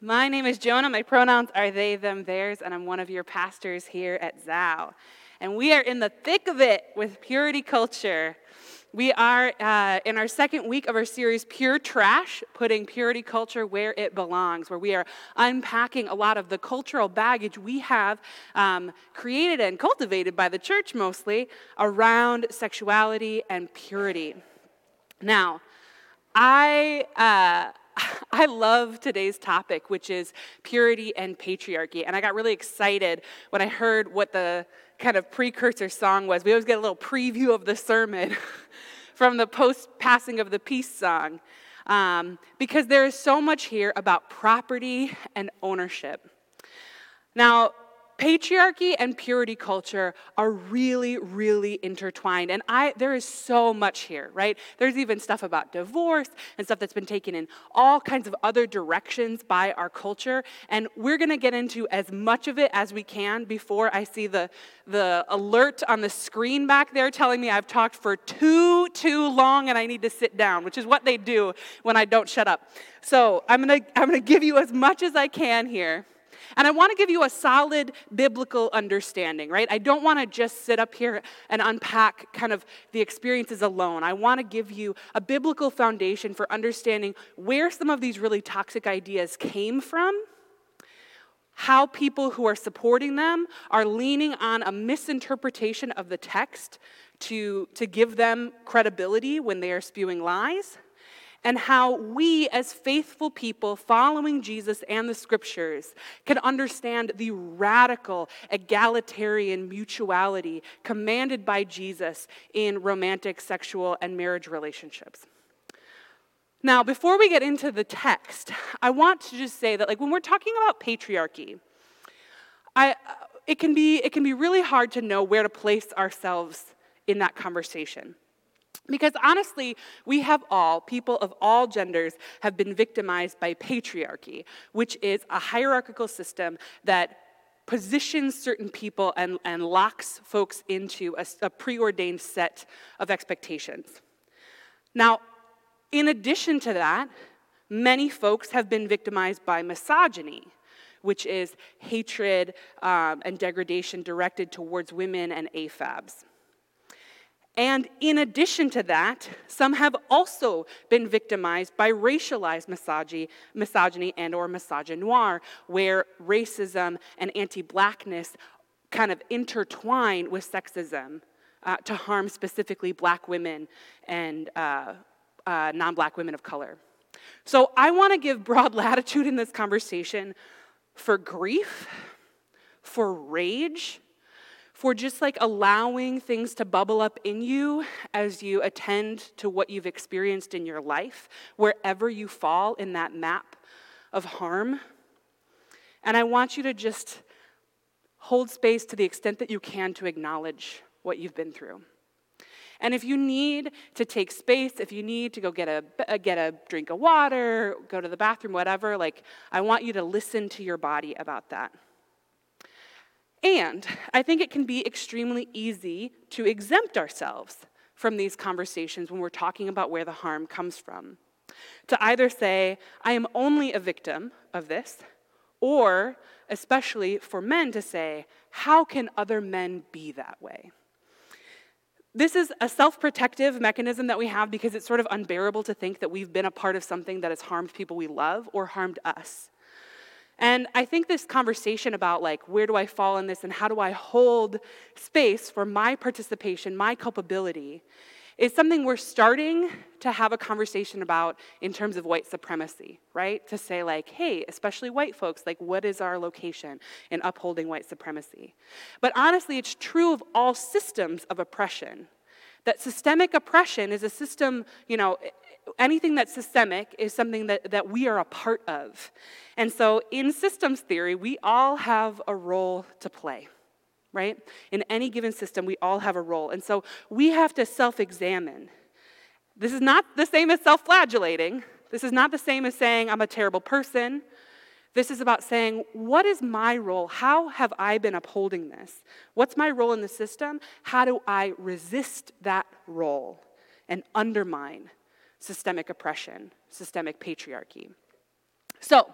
My name is Jonah. My pronouns are they, them, theirs, and I'm one of your pastors here at Zao. And we are in the thick of it with purity culture. We are uh, in our second week of our series, Pure Trash, putting purity culture where it belongs, where we are unpacking a lot of the cultural baggage we have um, created and cultivated by the church mostly around sexuality and purity. Now, I. Uh, I love today's topic, which is purity and patriarchy. And I got really excited when I heard what the kind of precursor song was. We always get a little preview of the sermon from the post passing of the peace song, um, because there is so much here about property and ownership. Now, patriarchy and purity culture are really really intertwined. And i there is so much here right? There's even stuff about divorce and stuff that's been taken in all kinds of other directions by our culture. And we're going to get into as much of it as we can before i see the the alert on the screen back there telling me i've talked for too too long and i need to sit down which is what they do when i don't shut up. So i'm going to i'm going to give you as much as i can here and I want to give you a solid biblical understanding, right? I don't want to just sit up here and unpack kind of the experiences alone. I want to give you a biblical foundation for understanding where some of these really toxic ideas came from how people who are supporting them are leaning on a misinterpretation of the text to, to give them credibility when they are spewing lies, and how we, as faithful people following Jesus and the scriptures, can understand the radical egalitarian mutuality commanded by Jesus in romantic, sexual, and marriage relationships. Now, before we get into the text, I want to just say that, like, when we're talking about patriarchy, I, it, can be, it can be really hard to know where to place ourselves in that conversation. Because honestly, we have all, people of all genders, have been victimized by patriarchy, which is a hierarchical system that positions certain people and, and locks folks into a, a preordained set of expectations. Now, in addition to that, many folks have been victimized by misogyny, which is hatred um, and degradation directed towards women and AFABs. And in addition to that, some have also been victimized by racialized misogyny, misogyny and or misogynoir, where racism and anti-blackness kind of intertwine with sexism uh, to harm specifically black women and uh, uh, non-black women of color. So I want to give broad latitude in this conversation for grief, for rage, for just like allowing things to bubble up in you as you attend to what you've experienced in your life, wherever you fall in that map of harm. And I want you to just hold space to the extent that you can to acknowledge what you've been through. And if you need to take space, if you need to go get a, uh, get a drink of water, go to the bathroom, whatever, like, I want you to listen to your body about that. And I think it can be extremely easy to exempt ourselves from these conversations when we're talking about where the harm comes from. To either say, I am only a victim of this, or, especially for men, to say, How can other men be that way? This is a self protective mechanism that we have because it's sort of unbearable to think that we've been a part of something that has harmed people we love or harmed us. And I think this conversation about like where do I fall in this and how do I hold space for my participation, my culpability, is something we're starting to have a conversation about in terms of white supremacy, right? To say like, hey, especially white folks, like what is our location in upholding white supremacy? But honestly, it's true of all systems of oppression. That systemic oppression is a system, you know, anything that's systemic is something that, that we are a part of. And so in systems theory, we all have a role to play, right? In any given system, we all have a role. And so we have to self examine. This is not the same as self flagellating. This is not the same as saying, I'm a terrible person. This is about saying, what is my role? How have I been upholding this? What's my role in the system? How do I resist that role and undermine systemic oppression, systemic patriarchy. So,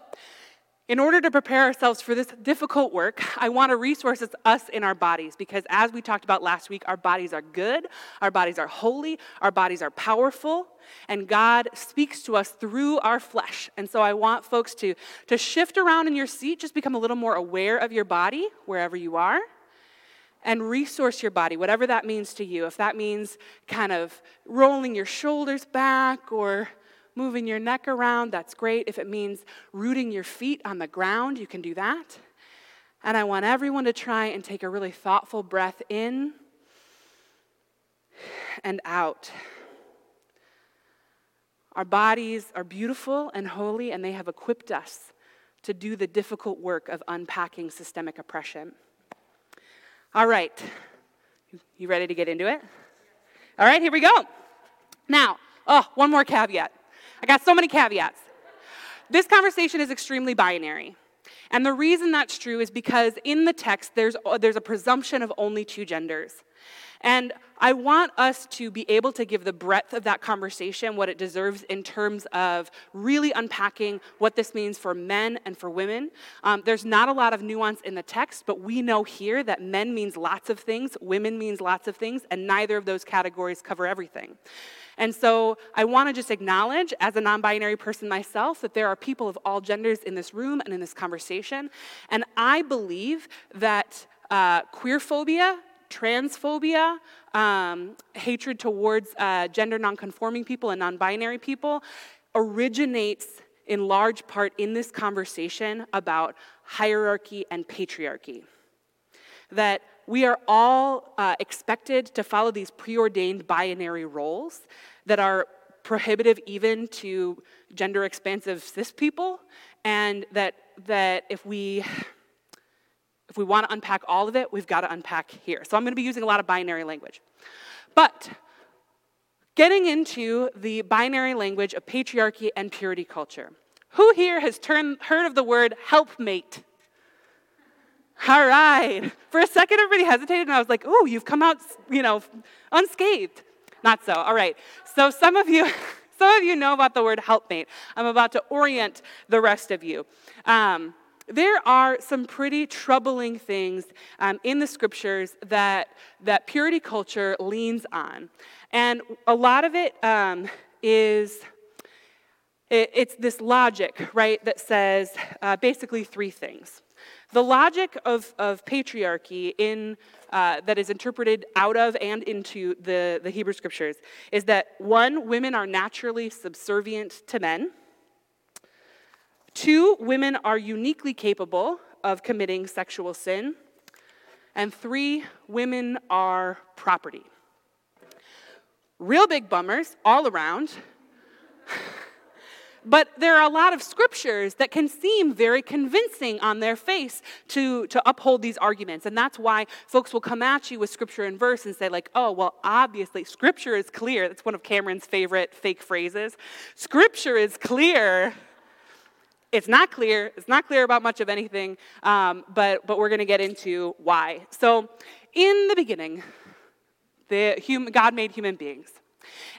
in order to prepare ourselves for this difficult work, I want to resource us in our bodies because, as we talked about last week, our bodies are good, our bodies are holy, our bodies are powerful, and God speaks to us through our flesh. And so, I want folks to, to shift around in your seat, just become a little more aware of your body wherever you are, and resource your body, whatever that means to you. If that means kind of rolling your shoulders back or moving your neck around, that's great. If it means rooting your feet on the ground, you can do that. And I want everyone to try and take a really thoughtful breath in and out. Our bodies are beautiful and holy, and they have equipped us to do the difficult work of unpacking systemic oppression. All right, you ready to get into it? All right, here we go. Now, oh, one more caveat. I got so many caveats. This conversation is extremely binary. And the reason that's true is because in the text, there's, there's a presumption of only two genders. And I want us to be able to give the breadth of that conversation what it deserves in terms of really unpacking what this means for men and for women. Um, there's not a lot of nuance in the text, but we know here that men means lots of things, women means lots of things, and neither of those categories cover everything. And so I want to just acknowledge, as a non binary person myself, that there are people of all genders in this room and in this conversation. And I believe that uh, queer phobia, transphobia, um, hatred towards uh, gender nonconforming people and non binary people originates in large part in this conversation about hierarchy and patriarchy. That we are all uh, expected to follow these preordained binary roles that are prohibitive even to gender expansive cis people, and that, that if we if we want to unpack all of it, we've got to unpack here. So I'm going to be using a lot of binary language. But getting into the binary language of patriarchy and purity culture. Who here has turned, heard of the word helpmate? All right. For a second, everybody hesitated, and I was like, oh, you've come out, you know, unscathed. Not so. All right. So some of you. Some of you know about the word helpmate. I'm about to orient the rest of you. Um, there are some pretty troubling things um, in the scriptures that, that purity culture leans on. And a lot of it um, is it, it's this logic, right, that says uh, basically three things. The logic of, of patriarchy in, uh, that is interpreted out of and into the, the Hebrew scriptures is that one, women are naturally subservient to men. Two, women are uniquely capable of committing sexual sin. And three, women are property. Real big bummers all around. But there are a lot of scriptures that can seem very convincing on their face to, to uphold these arguments. And that's why folks will come at you with scripture and verse and say, like, oh, well, obviously, scripture is clear. That's one of Cameron's favorite fake phrases. Scripture is clear. It's not clear. It's not clear about much of anything, um, but, but we're going to get into why. So, in the beginning, the God made human beings.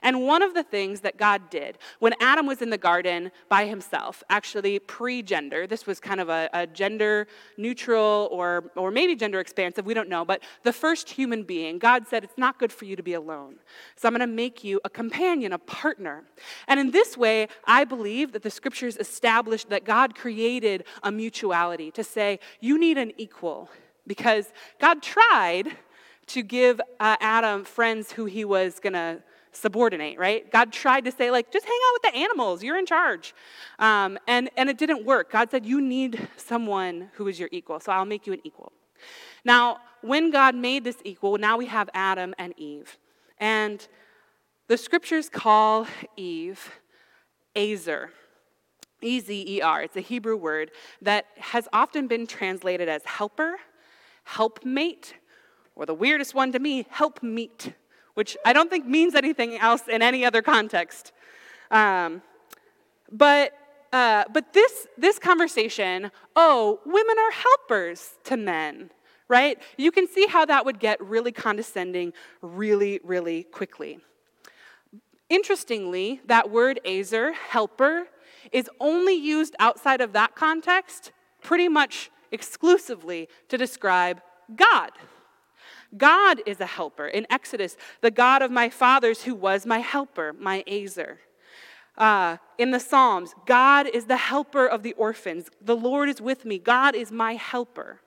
And one of the things that God did when Adam was in the garden by himself, actually pre gender, this was kind of a, a, gender neutral or, or maybe gender expansive, we don't know, but the first human being, God said, It's not good for you to be alone. So I'm going to make you a companion, a partner. And in this way, I believe that the scriptures established that God created a mutuality to say, You need an equal. Because God tried to give uh, Adam friends who he was going to subordinate, right? God tried to say, like, just hang out with the animals, you're in charge. Um, and, and it didn't work. God said, you need someone who is your equal, so I'll make you an equal. Now, when God made this equal, now we have Adam and Eve. And the scriptures call Eve Ezer. E Z E R. It's a Hebrew word that has often been translated as helper, helpmate, or the weirdest one to me, helpmeet which I don't think means anything else in any other context. Um, but uh, but this this conversation, oh, women are helpers to men, right? You can see how that would get really condescending really, really quickly. Interestingly, that word ezer, helper, is only used outside of that context pretty much exclusively to describe God. God is a helper. In Exodus, the God of my fathers who was my helper, my Ezer. Uh, in the Psalms, God is the helper of the orphans. The Lord is with me. God is my helper.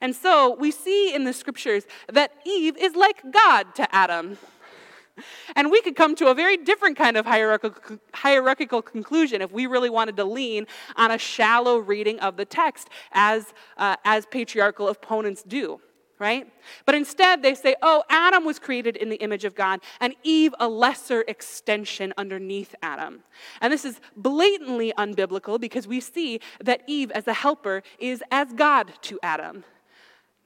And so we see in the scriptures that Eve is like God to Adam. And we could come to a very different kind of hierarchical, conclusion if we really wanted to lean on a shallow reading of the text, as, uh, as patriarchal opponents do right? But instead, they say, oh, Adam was created in the image of God, and Eve a lesser extension underneath Adam. And this is blatantly unbiblical because we see that Eve, as a helper, is as God to Adam.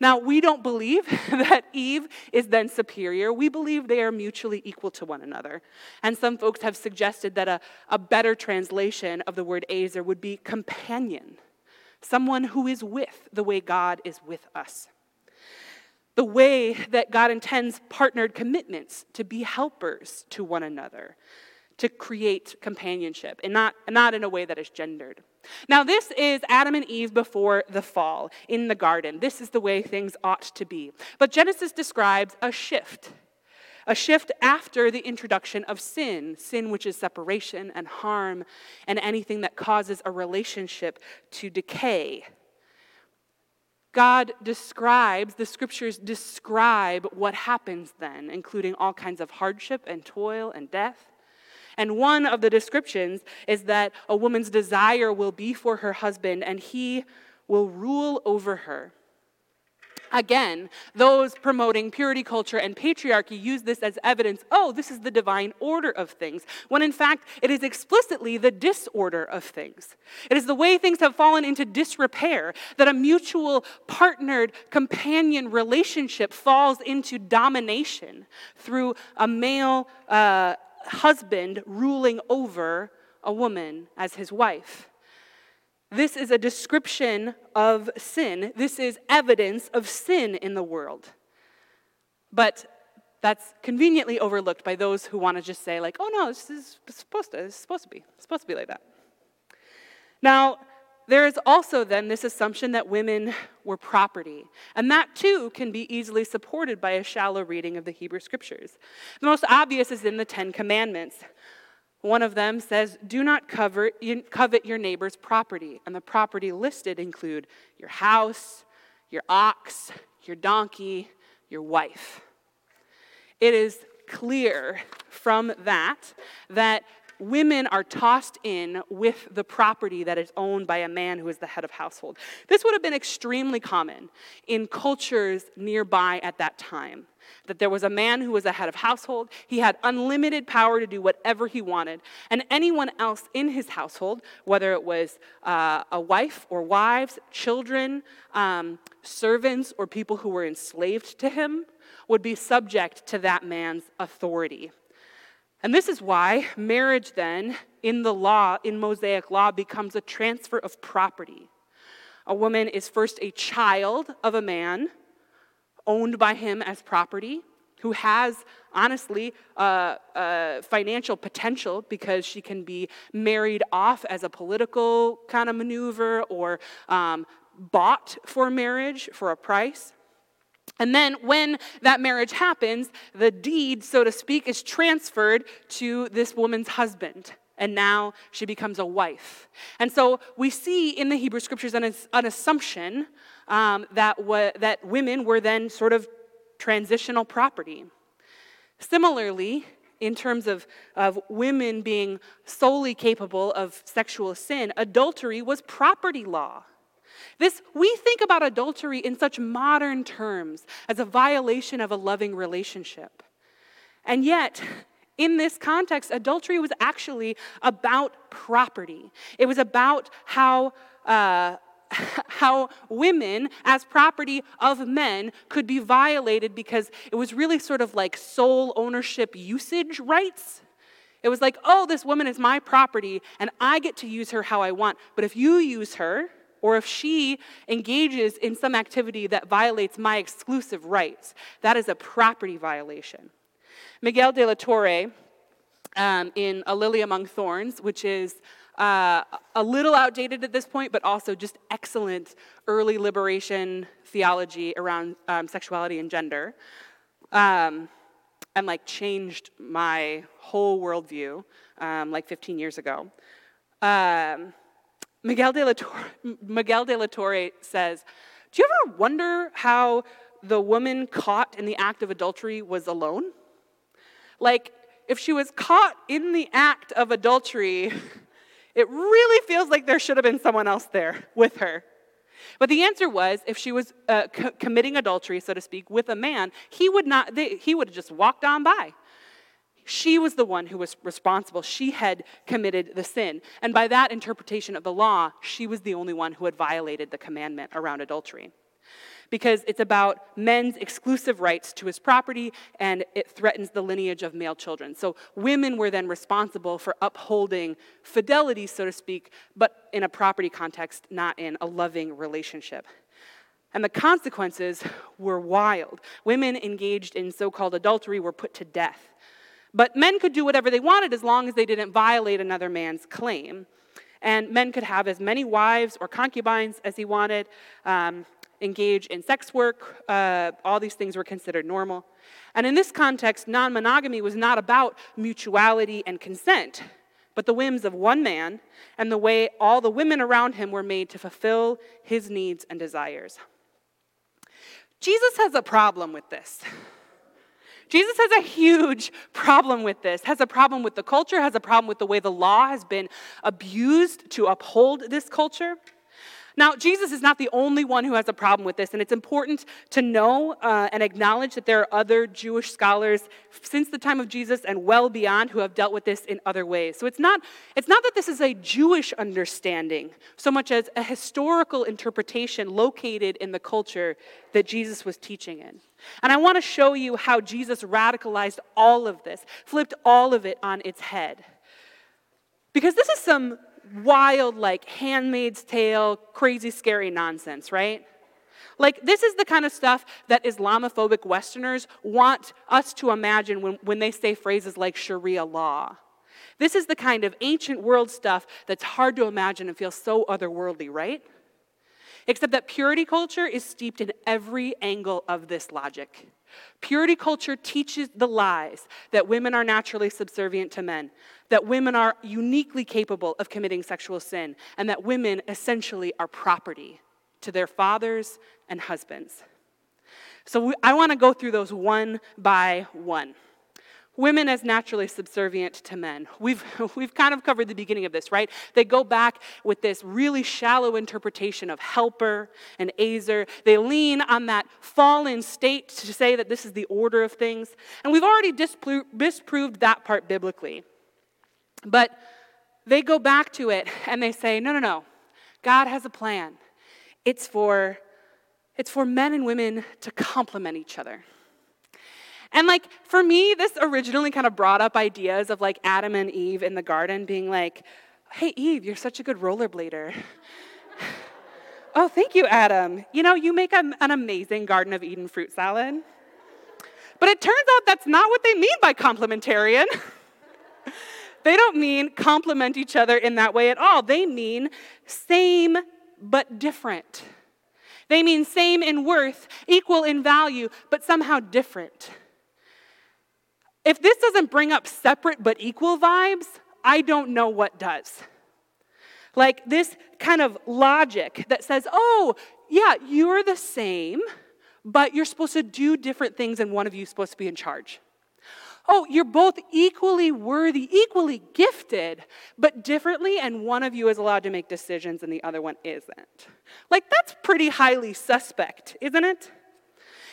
Now, we don't believe that Eve is then superior. We believe they are mutually equal to one another. And some folks have suggested that a, a better translation of the word Ezer would be companion, someone who is with the way God is with us. The way that God intends partnered commitments to be helpers to one another, to create companionship, and not, not in a way that is gendered. Now, this is Adam and Eve before the fall in the garden. This is the way things ought to be. But Genesis describes a shift, a shift after the introduction of sin, sin which is separation and harm and anything that causes a relationship to decay. God describes, the scriptures describe what happens then, including all kinds of hardship and toil and death. And one of the descriptions is that a woman's desire will be for her husband and he will rule over her. Again, those promoting purity culture and patriarchy use this as evidence oh, this is the divine order of things, when in fact it is explicitly the disorder of things. It is the way things have fallen into disrepair that a mutual, partnered, companion relationship falls into domination through a male uh, husband ruling over a woman as his wife. This is a description of sin. This is evidence of sin in the world. But that's conveniently overlooked by those who want to just say, like, oh no, this is supposed to, supposed to be, it's supposed to be like that. Now, there is also then this assumption that women were property, and that too can be easily supported by a shallow reading of the Hebrew scriptures. The most obvious is in the Ten Commandments. One of them says, Do not covet your neighbor's property. And the property listed include your house, your ox, your donkey, your wife. It is clear from that that women are tossed in with the property that is owned by a man who is the head of household. This would have been extremely common in cultures nearby at that time. That there was a man who was a head of household. He had unlimited power to do whatever he wanted. And anyone else in his household, whether it was uh, a wife or wives, children, um, servants, or people who were enslaved to him, would be subject to that man's authority. And this is why marriage, then, in the law, in Mosaic law, becomes a transfer of property. A woman is first a child of a man, owned by him as property, who has, honestly, uh, financial potential because she can be married off as a political kind of maneuver or um, bought for marriage for a price. And then when that marriage happens, the deed, so to speak, is transferred to this woman's husband. And now she becomes a wife. And so we see in the Hebrew scriptures an, an assumption um, that, wa- that women were then sort of transitional property. Similarly, in terms of, of women being solely capable of sexual sin, adultery was property law. This, we think about adultery in such modern terms as a violation of a loving relationship. And yet, in this context, adultery was actually about property. It was about how, uh, how women, as property of men, could be violated because it was really sort of like sole ownership usage rights. It was like, oh, this woman is my property and I get to use her how I want. But if you use her, or if she engages in some activity that violates my exclusive rights, that is a property violation. Miguel de la Torre, um, in A Lily Among Thorns, which is uh, a little outdated at this point, but also just excellent early liberation theology around um, sexuality and gender. Um, and like changed my whole worldview um, like 15 years ago. Um, Miguel, de la Torre, Miguel de la Torre says, Do you ever wonder how the woman caught in the act of adultery was alone? Like, if she was caught in the act of adultery, it really feels like there should have been someone else there with her. But the answer was if she was uh, co- committing adultery, so to speak, with a man, he would not, they, he would have just walked on by. She was the one who was responsible. She had committed the sin. And by that interpretation of the law, she was the only one who had violated the commandment around adultery because it's about men's exclusive rights to his property and it threatens the lineage of male children. So women were then responsible for upholding fidelity, so to speak, but in a property context, not in a loving relationship. And the consequences were wild. Women engaged in so called adultery were put to death. But men could do whatever they wanted as long as they didn't violate another man's claim. And men could have as many wives or concubines as he wanted. Um, engage in sex work. Uh, all these things were considered normal. And in this context, non monogamy was not about mutuality and consent, but the whims of one man and the way all the women around him were made to fulfill his needs and desires. Jesus has a problem with this. Jesus has a huge problem with this, has a problem with the culture, has a problem with the way the law has been abused to uphold this culture. Now, Jesus is not the only one who has a problem with this, and it's important to know uh, and acknowledge that there are other Jewish scholars since the time of Jesus and well beyond who have dealt with this in other ways. So it's not, it's not that this is a Jewish understanding so much as a historical interpretation located in the culture that Jesus was teaching in. And I want to show you how Jesus radicalized all of this, flipped all of it on its head. Because this is some wild, like Handmaid's Tale, crazy, scary nonsense, right? Like, this is the kind of stuff that Islamophobic Westerners want us to imagine when, when they say phrases like Sharia law. This is the kind of ancient world stuff that's hard to imagine and feels so otherworldly, right? Except that purity culture is steeped in every angle of this logic. Purity culture teaches the lies that women are naturally subservient to men, that women are uniquely capable of committing sexual sin, and that women essentially are property to their fathers and husbands. So we, I want to go through those one by one. Women as naturally subservient to men. We've, we've kind of covered the beginning of this, right? They go back with this really shallow interpretation of helper and Ezer. They lean on that fallen state to say that this is the order of things. And we've already dispro- disproved that part biblically. But they go back to it and they say, no, no, no. God has a plan. It's for, it's for men and women to complement each other. And like for me, this originally kind of brought up ideas of like Adam and Eve in the garden being like, hey, Eve, you're such a good rollerblader. oh, thank you, Adam. You know, you make a, an amazing Garden of Eden fruit salad. But it turns out that's not what they mean by complementarian. they don't mean complement each other in that way at all. They mean same but different. They mean same in worth, equal in value, but somehow different. If this doesn't bring up separate but equal vibes, I don't know what does. Like this kind of logic that says, oh, yeah, you're the same, but you're supposed to do different things and one of you is supposed to be in charge. Oh, you're both equally worthy, equally gifted, but differently, and one of you is allowed to make decisions and the other one isn't. Like, that's pretty highly suspect, isn't it?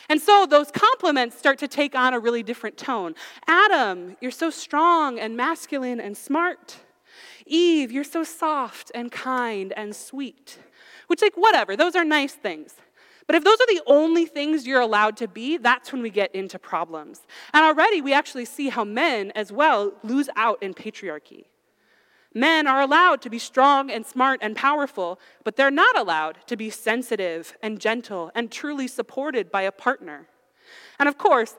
And so those compliments start to take on a really different tone. Adam, you're so strong and masculine and smart. Eve, you're so soft and kind and sweet. Which, like, whatever, those are nice things. But if those are the only things you're allowed to be, that's when we get into problems. And already we actually see how men as well lose out in patriarchy. Men are allowed to be strong and smart and powerful, but they're not allowed to be sensitive and gentle and truly supported by a partner. And of course,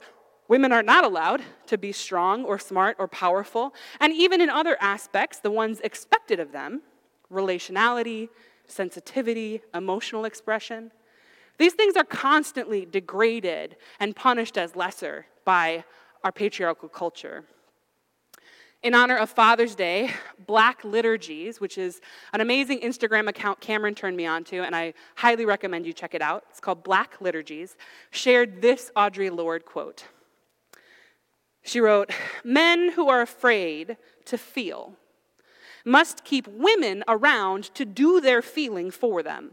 Women are not allowed to be strong or smart or powerful, and even in other aspects, the ones expected of them relationality, sensitivity, emotional expression these things are constantly degraded and punished as lesser by our patriarchal culture. In honor of Father's Day, Black Liturgies, which is an amazing Instagram account Cameron turned me on to, and I highly recommend you check it out. It's called Black Liturgies, shared this Audre Lorde quote. She wrote, Men who are afraid to feel must keep women around to do their feeling for them,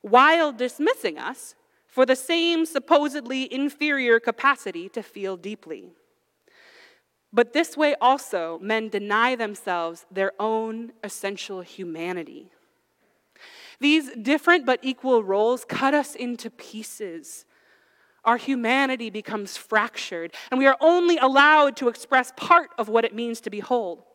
while dismissing us for the same supposedly inferior capacity to feel deeply. But this way also, men deny themselves their own essential humanity. These different but equal roles cut us into pieces our humanity becomes fractured, and we are only allowed to express part of what it means to be whole.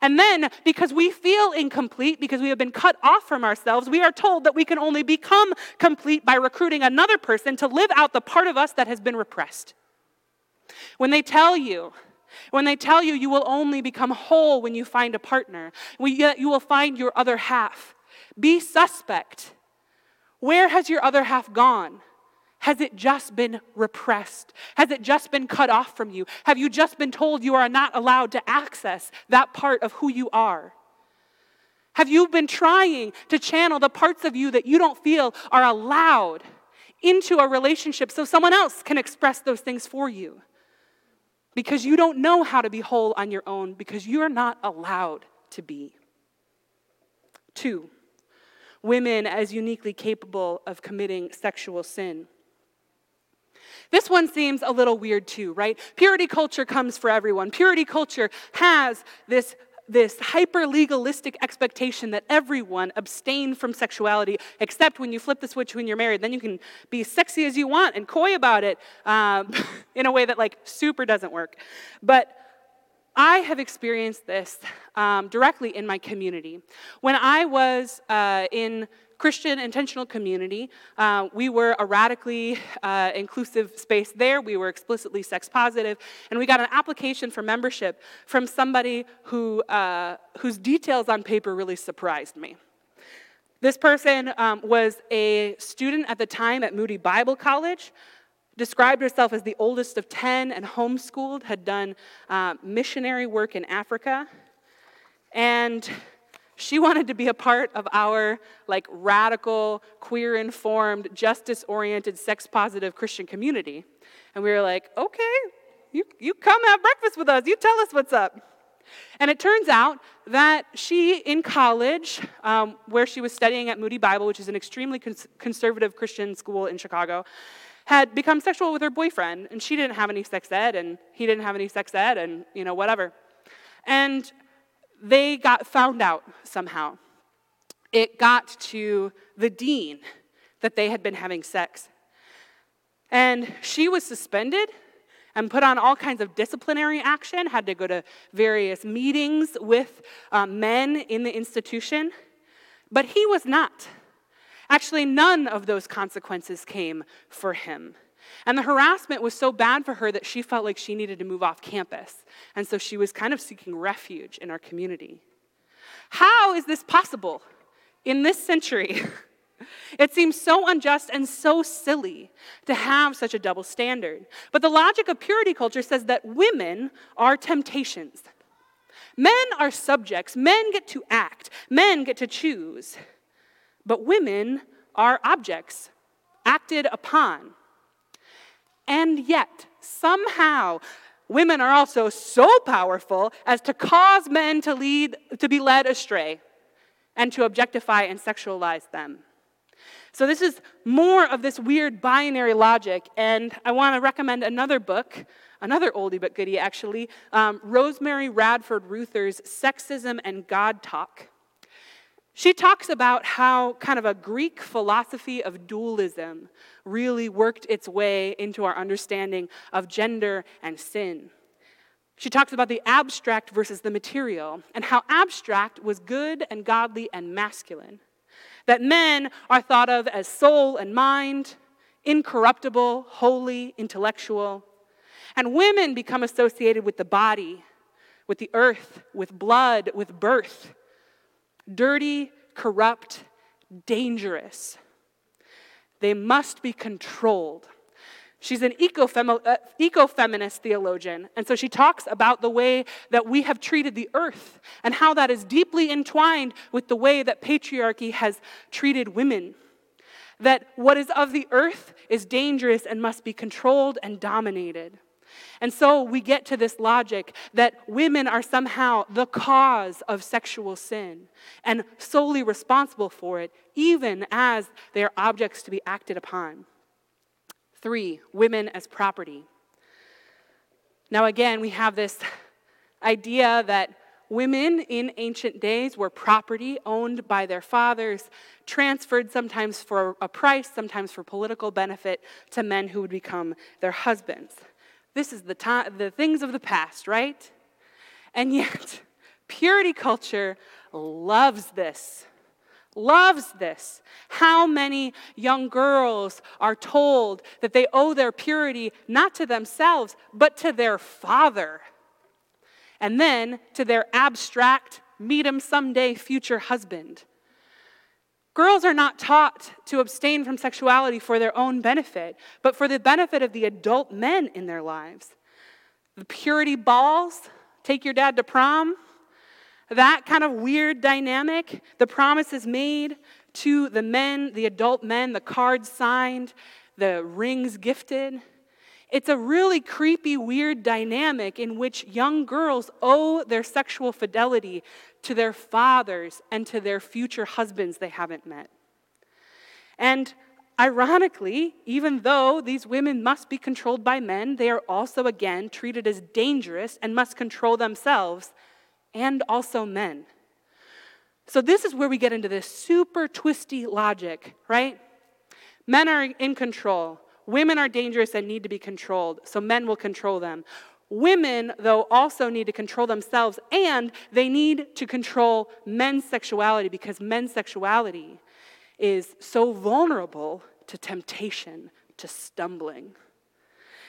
And then, because we feel incomplete, because we have been cut off from ourselves, we are told that we can only become complete by recruiting another person to live out the part of us that has been repressed. When they tell you, when they tell you you will only become whole when you find a partner, you will find your other half, be suspect. Where has your other half gone? Has it just been repressed? Has it just been cut off from you? Have you just been told you are not allowed to access that part of who you are? Have you been trying to channel the parts of you that you don't feel are allowed into a relationship so someone else can express those things for you? Because you don't know how to be whole on your own because you're not allowed to be. Two, women as uniquely capable of committing sexual sin. This one seems a little weird too, right? Purity culture comes for everyone. Purity culture has this this hyper legalistic expectation that everyone abstain from sexuality, except when you flip the switch when you're married. Then you can be sexy as you want and coy about it um, in a way that, like, super doesn't work. But I have experienced this um, directly in my community. When I was uh, in Christian intentional community. Uh, we were a radically uh, inclusive space there. We were explicitly sex positive, and we got an application for membership from somebody who, uh, whose details on paper really surprised me. This person um, was a student at the time at Moody Bible College, described herself as the oldest of 10 and homeschooled, had done uh, missionary work in Africa, and she wanted to be a part of our like radical, queer informed, justice oriented, sex positive Christian community. And we were like, okay, you, you come have breakfast with us, you tell us what's up. And it turns out that she, in college, um, where she was studying at Moody Bible, which is an extremely cons- conservative Christian school in Chicago, had become sexual with her boyfriend. And she didn't have any sex ed, and he didn't have any sex ed, and, you know, whatever. And they got found out somehow. It got to the dean that they had been having sex. And she was suspended and put on all kinds of disciplinary action, had to go to various meetings with um, men in the institution. But he was not. Actually, none of those consequences came for him. And the harassment was so bad for her that she felt like she needed to move off campus. And so she was kind of seeking refuge in our community. How is this possible in this century? It seems so unjust and so silly to have such a double standard. But the logic of purity culture says that women are temptations. Men are subjects, men get to act, men get to choose. But women are objects, acted upon. And yet, somehow, women are also so powerful as to cause men to, lead, to be led astray and to objectify and sexualize them. So, this is more of this weird binary logic, and I want to recommend another book, another oldie but goodie actually, um, Rosemary Radford Ruether's Sexism and God Talk. She talks about how kind of a Greek philosophy of dualism really worked its way into our understanding of gender and sin. She talks about the abstract versus the material and how abstract was good and godly and masculine. That men are thought of as soul and mind, incorruptible, holy, intellectual, And women become associated with the body, with the earth, with blood, with birth. Dirty, corrupt, dangerous. They must be controlled. She's an uh, eco-feminist theologian, and so she talks about the way that we have treated the earth and how that is deeply entwined with the way that patriarchy has treated women. That what is of the earth is dangerous and must be controlled and dominated. And so we get to this logic that women are somehow the cause of sexual sin and solely responsible for it, even as they are objects to be acted upon. Three, women as property. Now, again, we have this idea that women in ancient days were property owned by their fathers, transferred sometimes for a price, sometimes for political benefit to men who would become their husbands. This is the, time, the things of the past, right? And yet, purity culture loves this loves this. How many young girls are told that they owe their purity not to themselves, but to their father, and then to their abstract, meet him someday future husband? Girls are not taught to abstain from sexuality for their own benefit, but for the benefit of the adult men in their lives. The purity balls, take your dad to prom, that kind of weird dynamic, the promises made to the men, the adult men, the cards signed, the rings gifted. It's a really creepy, weird dynamic in which young girls owe their sexual fidelity to their fathers and to their future husbands they haven't met. And ironically, even though these women must be controlled by men, they are also again treated as dangerous and must control themselves and also men. So, this is where we get into this super twisty logic, right? Men are in control. Women are dangerous and need to be controlled, so men will control them. Women, though, also need to control themselves and they need to control men's sexuality because men's sexuality is so vulnerable to temptation, to stumbling.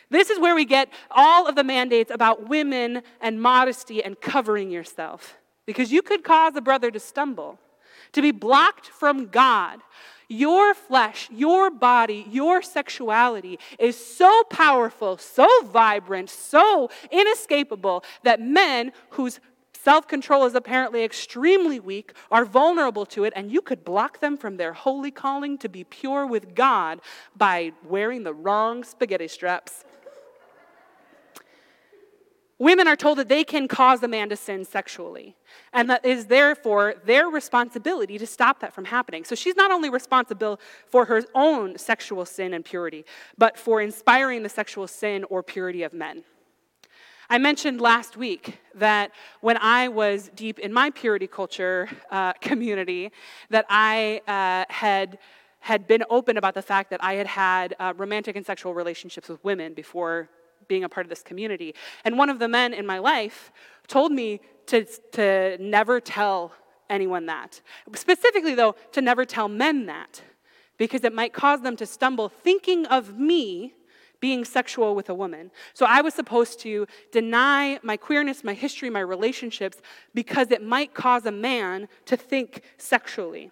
This is where we get all of the mandates about women and modesty and covering yourself. Because you could cause a brother to stumble, to be blocked from God. Your flesh, your body, your sexuality is so powerful, so vibrant, so inescapable that men whose self control is apparently extremely weak are vulnerable to it, and you could block them from their holy calling to be pure with God by wearing the wrong spaghetti straps. Women are told that they can cause a man to sin sexually, and that is therefore their responsibility to stop that from happening. So she's not only responsible for her own sexual sin and purity, but for inspiring the sexual sin or purity of men. I mentioned last week that when I was deep in my purity culture uh, community, that I uh, had had been open about the fact that I had had uh, romantic and sexual relationships with women before being a part of this community. And one of the men in my life told me to, to never tell anyone that. Specifically, though, to never tell men that, because it might cause them to stumble thinking of me being sexual with a woman. So I was supposed to deny my queerness, my history, my relationships, because it might cause a man to think sexually.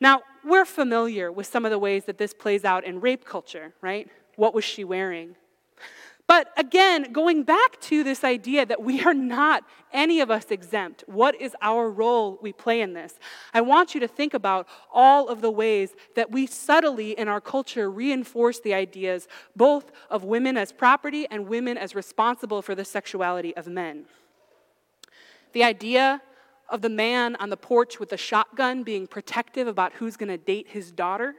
Now, we're familiar with some of the ways that this plays out in rape culture, right? What was she wearing? But again, going back to this idea that we are not any of us exempt. What is our role we play in this? I want you to think about all of the ways that we subtly in our culture reinforce the ideas both of women as property and women as responsible for the sexuality of men. The idea of the man on the porch with the shotgun being protective about who's going to date his daughter,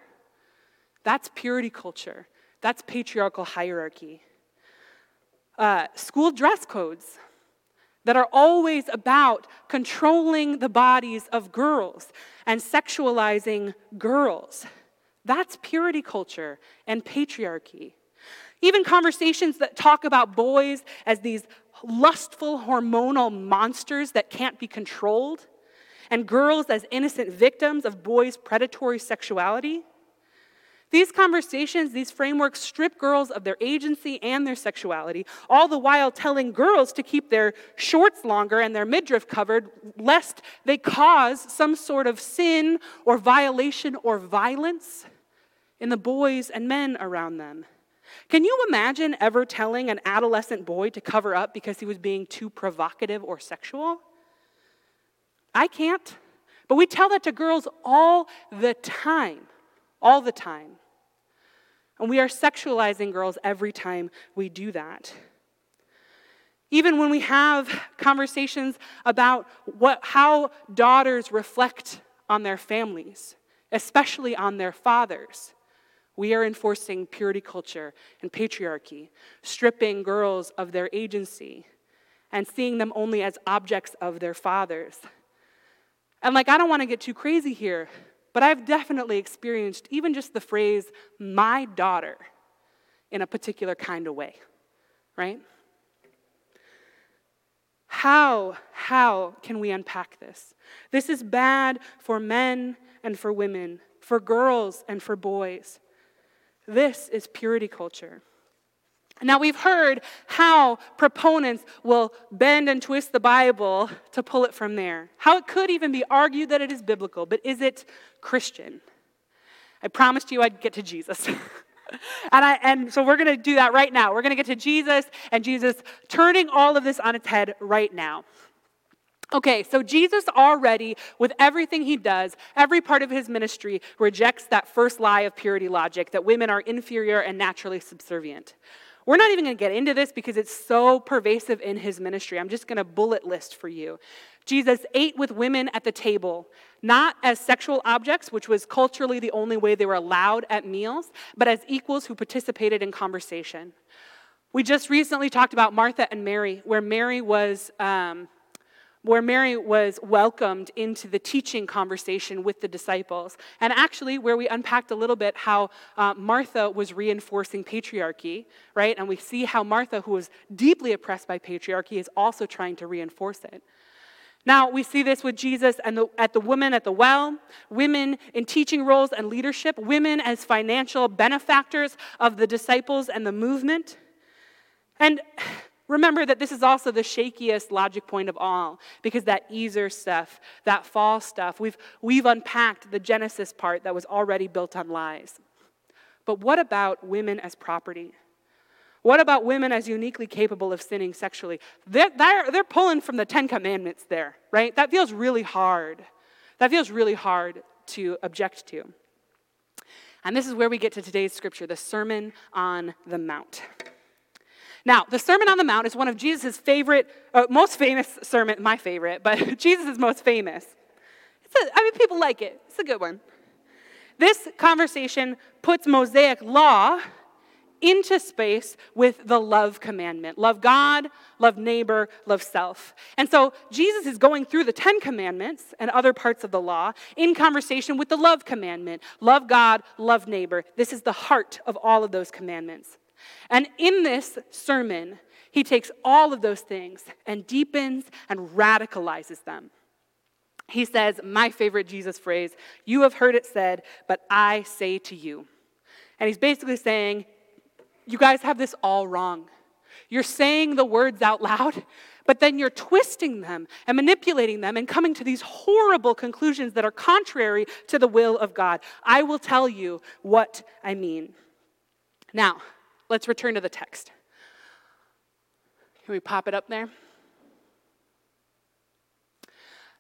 that's purity culture. That's patriarchal hierarchy uh, school dress codes that are always about controlling the bodies of girls and sexualizing girls. That's purity culture and patriarchy. Even conversations that talk about boys as these lustful hormonal monsters that can't be controlled, and girls as innocent victims of boys' predatory sexuality. These conversations, these frameworks strip girls of their agency and their sexuality, all the while telling girls to keep their shorts longer and their midriff covered, lest they cause some sort of sin or violation or violence in the boys and men around them. Can you imagine ever telling an adolescent boy to cover up because he was being too provocative or sexual? I can't. But we tell that to girls all the time. All the time. And we are sexualizing girls every time we do that. Even when we have conversations about what, how daughters reflect on their families, especially on their fathers, we are enforcing purity culture and patriarchy, stripping girls of their agency and seeing them only as objects of their fathers. And like, I don't want to get too crazy here, but I've definitely experienced even just the phrase, my daughter, in a particular kind of way, right? How, how can we unpack this? This is bad for men and for women, for girls and for boys. This is purity culture. Now, we've heard how proponents will bend and twist the Bible to pull it from there. How it could even be argued that it is biblical, but is it Christian? I promised you I'd get to Jesus. and, I, and so we're going to do that right now. We're going to get to Jesus and Jesus turning all of this on its head right now. Okay, so Jesus already, with everything he does, every part of his ministry, rejects that first lie of purity logic that women are inferior and naturally subservient. We're not even going to get into this because it's so pervasive in his ministry. I'm just going to bullet list for you. Jesus ate with women at the table, not as sexual objects, which was culturally the only way they were allowed at meals, but as equals who participated in conversation. We just recently talked about Martha and Mary, where Mary was. Um, where Mary was welcomed into the teaching conversation with the disciples. And actually, where we unpacked a little bit how uh, Martha was reinforcing patriarchy, right? And we see how Martha, who was deeply oppressed by patriarchy, is also trying to reinforce it. Now, we see this with Jesus and the, at the woman at the well, women in teaching roles and leadership, women as financial benefactors of the disciples and the movement. And Remember that this is also the shakiest logic point of all, because that Ezer stuff, that fall stuff, we've, we've unpacked the Genesis part that was already built on lies. But what about women as property? What about women as uniquely capable of sinning sexually? They're, they're, they're pulling from the Ten Commandments there, right? That feels really hard. That feels really hard to object to. And this is where we get to today's scripture the Sermon on the Mount. Now, the Sermon on the Mount is one of Jesus' favorite, uh, most famous sermon, my favorite, but Jesus' most famous. A, I mean, people like it. It's a good one. This conversation puts Mosaic law into space with the love commandment love God, love neighbor, love self. And so Jesus is going through the Ten Commandments and other parts of the law in conversation with the love commandment love God, love neighbor. This is the heart of all of those commandments. And in this sermon, he takes all of those things and deepens and radicalizes them. He says, My favorite Jesus phrase, you have heard it said, but I say to you. And he's basically saying, You guys have this all wrong. You're saying the words out loud, but then you're twisting them and manipulating them and coming to these horrible conclusions that are contrary to the will of God. I will tell you what I mean. Now, Let's return to the text. Can we pop it up there?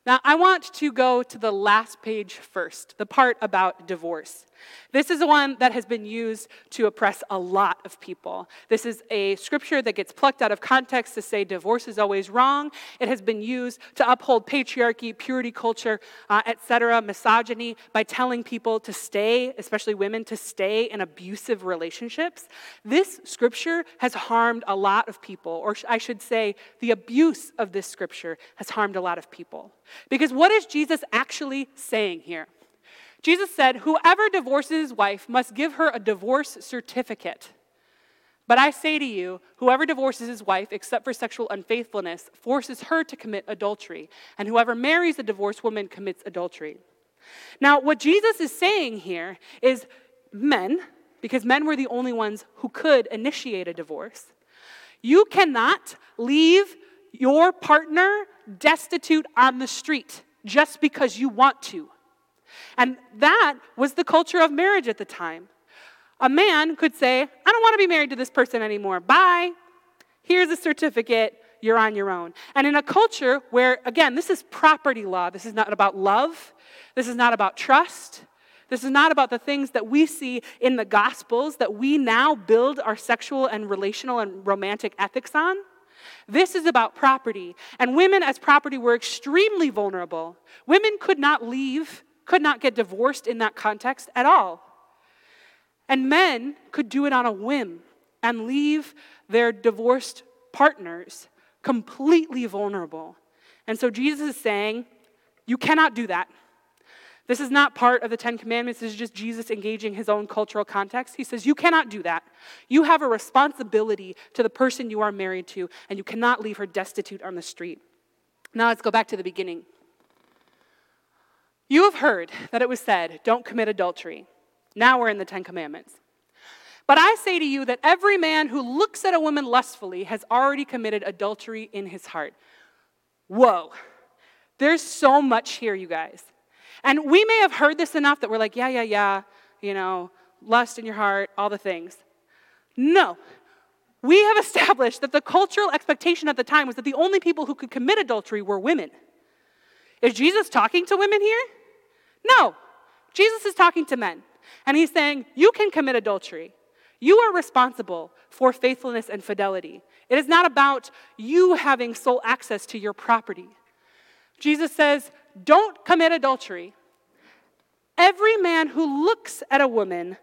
Now, I want to go to the last page first, the part about divorce. This is the one that has been used to oppress a lot of people. This is a scripture that gets plucked out of context to say divorce is always wrong. It has been used to uphold patriarchy, purity culture, uh, etc., misogyny by telling people to stay, especially women, to stay in abusive relationships. This scripture has harmed a lot of people, or I should say, the abuse of this scripture has harmed a lot of people. Because what is Jesus actually saying here? Jesus said, Whoever divorces his wife must give her a divorce certificate. But I say to you, whoever divorces his wife, except for sexual unfaithfulness, forces her to commit adultery. And whoever marries a divorced woman commits adultery. Now, what Jesus is saying here is men, because men were the only ones who could initiate a divorce, you cannot leave your partner destitute on the street just because you want to. And that was the culture of marriage at the time. A man could say, I don't want to be married to this person anymore. Bye. Here's a certificate. You're on your own. And in a culture where, again, this is property law, this is not about love, this is not about trust, this is not about the things that we see in the Gospels that we now build our sexual and relational and romantic ethics on. This is about property. And women, as property, were extremely vulnerable. Women could not leave, could not get divorced in that context at all. And men could do it on a whim and leave their divorced partners completely vulnerable. And so Jesus is saying, You cannot do that. This is not part of the Ten Commandments. This is just Jesus engaging his own cultural context. He says, You cannot do that. You have a responsibility to the person you are married to, and you cannot leave her destitute on the street. Now let's go back to the beginning. You have heard that it was said, Don't commit adultery. Now we're in the Ten Commandments. But I say to you that every man who looks at a woman lustfully has already committed adultery in his heart. Whoa. There's so much here, you guys. And we may have heard this enough that we're like, yeah, yeah, yeah, you know, lust in your heart, all the things. No. We have established that the cultural expectation at the time was that the only people who could commit adultery were women. Is Jesus talking to women here? No. Jesus is talking to men. And he's saying, You can commit adultery. You are responsible for faithfulness and fidelity. It is not about you having sole access to your property. Jesus says, Don't commit adultery. Every man who looks at a woman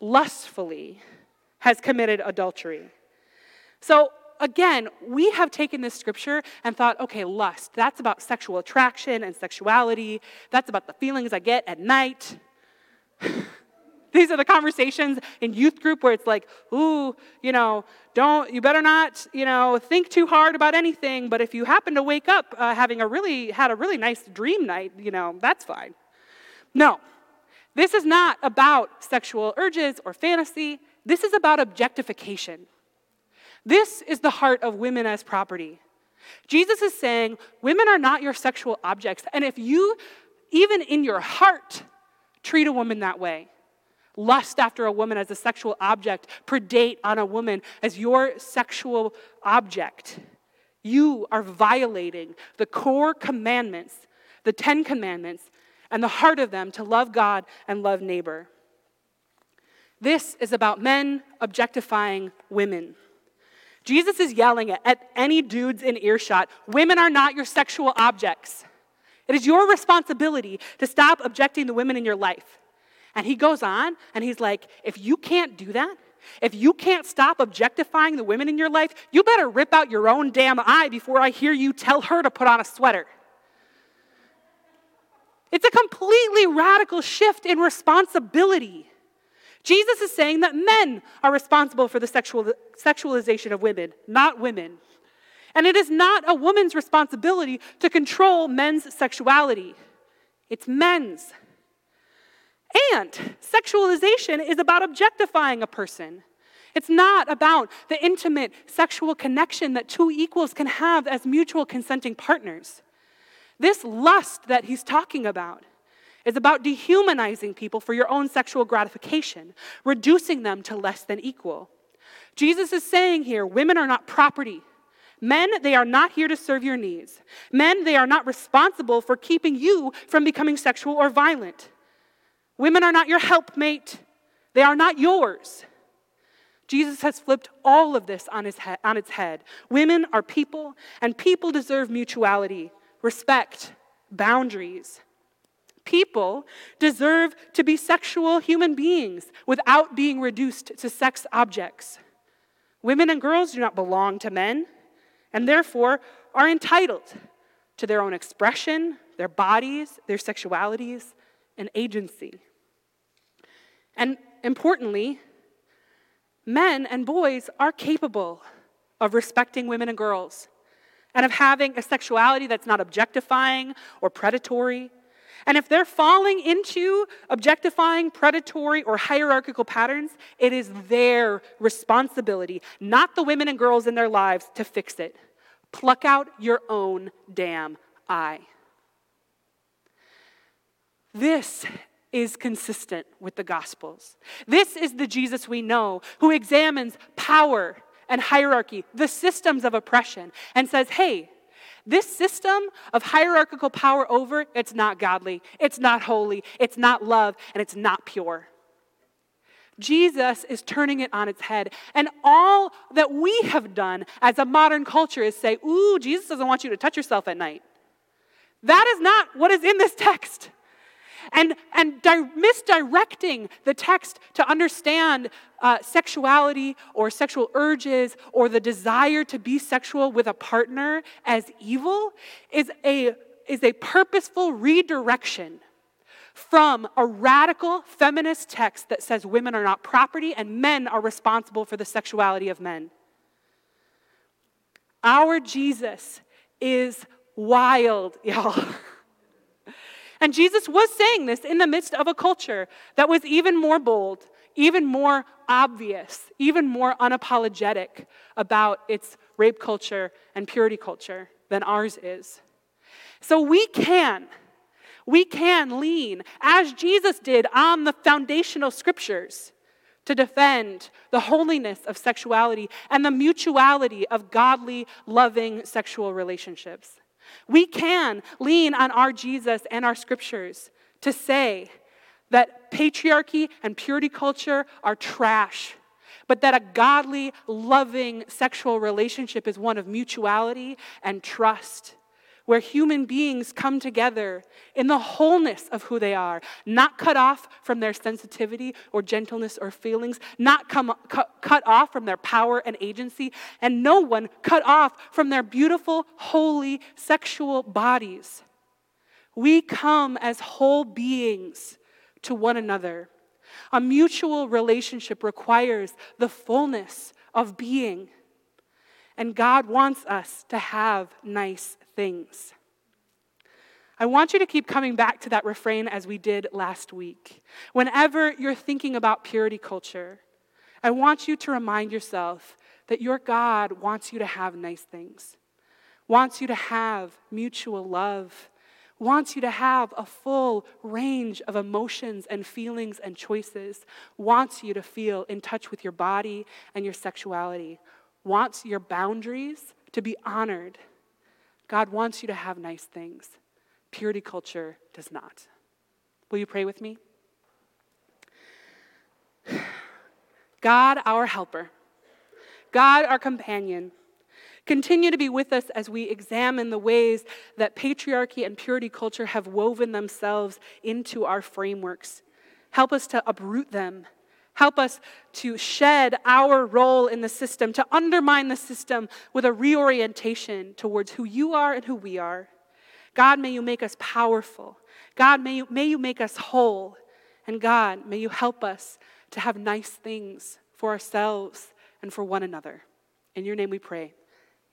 lustfully has committed adultery. So, again, we have taken this scripture and thought, okay, lust, that's about sexual attraction and sexuality. That's about the feelings I get at night. These are the conversations in youth group where it's like, ooh, you know, don't, you better not, you know, think too hard about anything. But if you happen to wake up uh, having a really, had a really nice dream night, you know, that's fine. No, this is not about sexual urges or fantasy. This is about objectification. This is the heart of women as property. Jesus is saying women are not your sexual objects. And if you, even in your heart, treat a woman that way, lust after a woman as a sexual object, predate on a woman as your sexual object, you are violating the core commandments, the Ten Commandments, and the heart of them to love God and love neighbor. This is about men objectifying women. Jesus is yelling at any dudes in earshot women are not your sexual objects. It is your responsibility to stop objecting the women in your life. And he goes on and he's like, if you can't do that, if you can't stop objectifying the women in your life, you better rip out your own damn eye before I hear you tell her to put on a sweater. It's a completely radical shift in responsibility. Jesus is saying that men are responsible for the sexual, sexualization of women, not women. And it is not a woman's responsibility to control men's sexuality, it's men's. And sexualization is about objectifying a person. It's not about the intimate sexual connection that two equals can have as mutual consenting partners. This lust that he's talking about is about dehumanizing people for your own sexual gratification, reducing them to less than equal. Jesus is saying here women are not property. Men, they are not here to serve your needs. Men, they are not responsible for keeping you from becoming sexual or violent. Women are not your helpmate, they are not yours. Jesus has flipped all of this on, his head, on its head. Women are people, and people deserve mutuality, respect, boundaries. People deserve to be sexual human beings without being reduced to sex objects. Women and girls do not belong to men, and therefore are entitled to their own expression, their bodies, their sexualities, and agency. And importantly, men and boys are capable of respecting women and girls and of having a sexuality that's not objectifying or predatory. And if they're falling into objectifying, predatory, or hierarchical patterns, it is their responsibility, not the women and girls in their lives, to fix it. Pluck out your own damn eye. This is consistent with the Gospels. This is the Jesus we know who examines power and hierarchy, the systems of oppression, and says, hey, this system of hierarchical power over, it's not godly, it's not holy, it's not love, and it's not pure. Jesus is turning it on its head. And all that we have done as a modern culture is say, Ooh, Jesus doesn't want you to touch yourself at night. That is not what is in this text and, and di- misdirecting the text to understand uh, sexuality or sexual urges or the desire to be sexual with a partner as evil is a, is a purposeful redirection from a radical feminist text that says women are not property and men are responsible for the sexuality of men. Our Jesus is wild, y'all. And Jesus was saying this in the midst of a culture that was even more bold, even more obvious, even more unapologetic about its rape culture and purity culture than ours is. So we can, we can lean, as Jesus did, on the foundational scriptures to defend the holiness of sexuality and the mutuality of godly, loving sexual relationships. We can lean on our Jesus and our scriptures to say that patriarchy and purity culture are trash, but that a godly, loving sexual relationship is one of mutuality and trust where human beings come together in the wholeness of who they are, not cut off from their sensitivity or gentleness or feelings, not come, cut, cut off from their power and agency, and no one cut off from their beautiful, holy, sexual bodies. We come as whole beings to one another. A mutual relationship requires the fullness of being. And God wants us to have nice things. I want you to keep coming back to that refrain as we did last week. Whenever you're thinking about purity culture, I want you to remind yourself that your God wants you to have nice things, wants you to have mutual love, wants you to have a full range of emotions and feelings and choices, wants you to feel in touch with your body and your sexuality, wants your boundaries to be honored. God wants you to have nice things. Purity culture does not. Will you pray with me? God, our helper, God, our companion, continue to be with us as we examine the ways that patriarchy and purity culture have woven themselves into our frameworks. Help us to uproot them Help us to shed our role in the system, to undermine the system with a reorientation towards who you are and who we are. God, may you make us powerful. God, may you, may you make us whole. And God, may you help us to have nice things for ourselves and for one another. In your name we pray.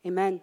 Amen.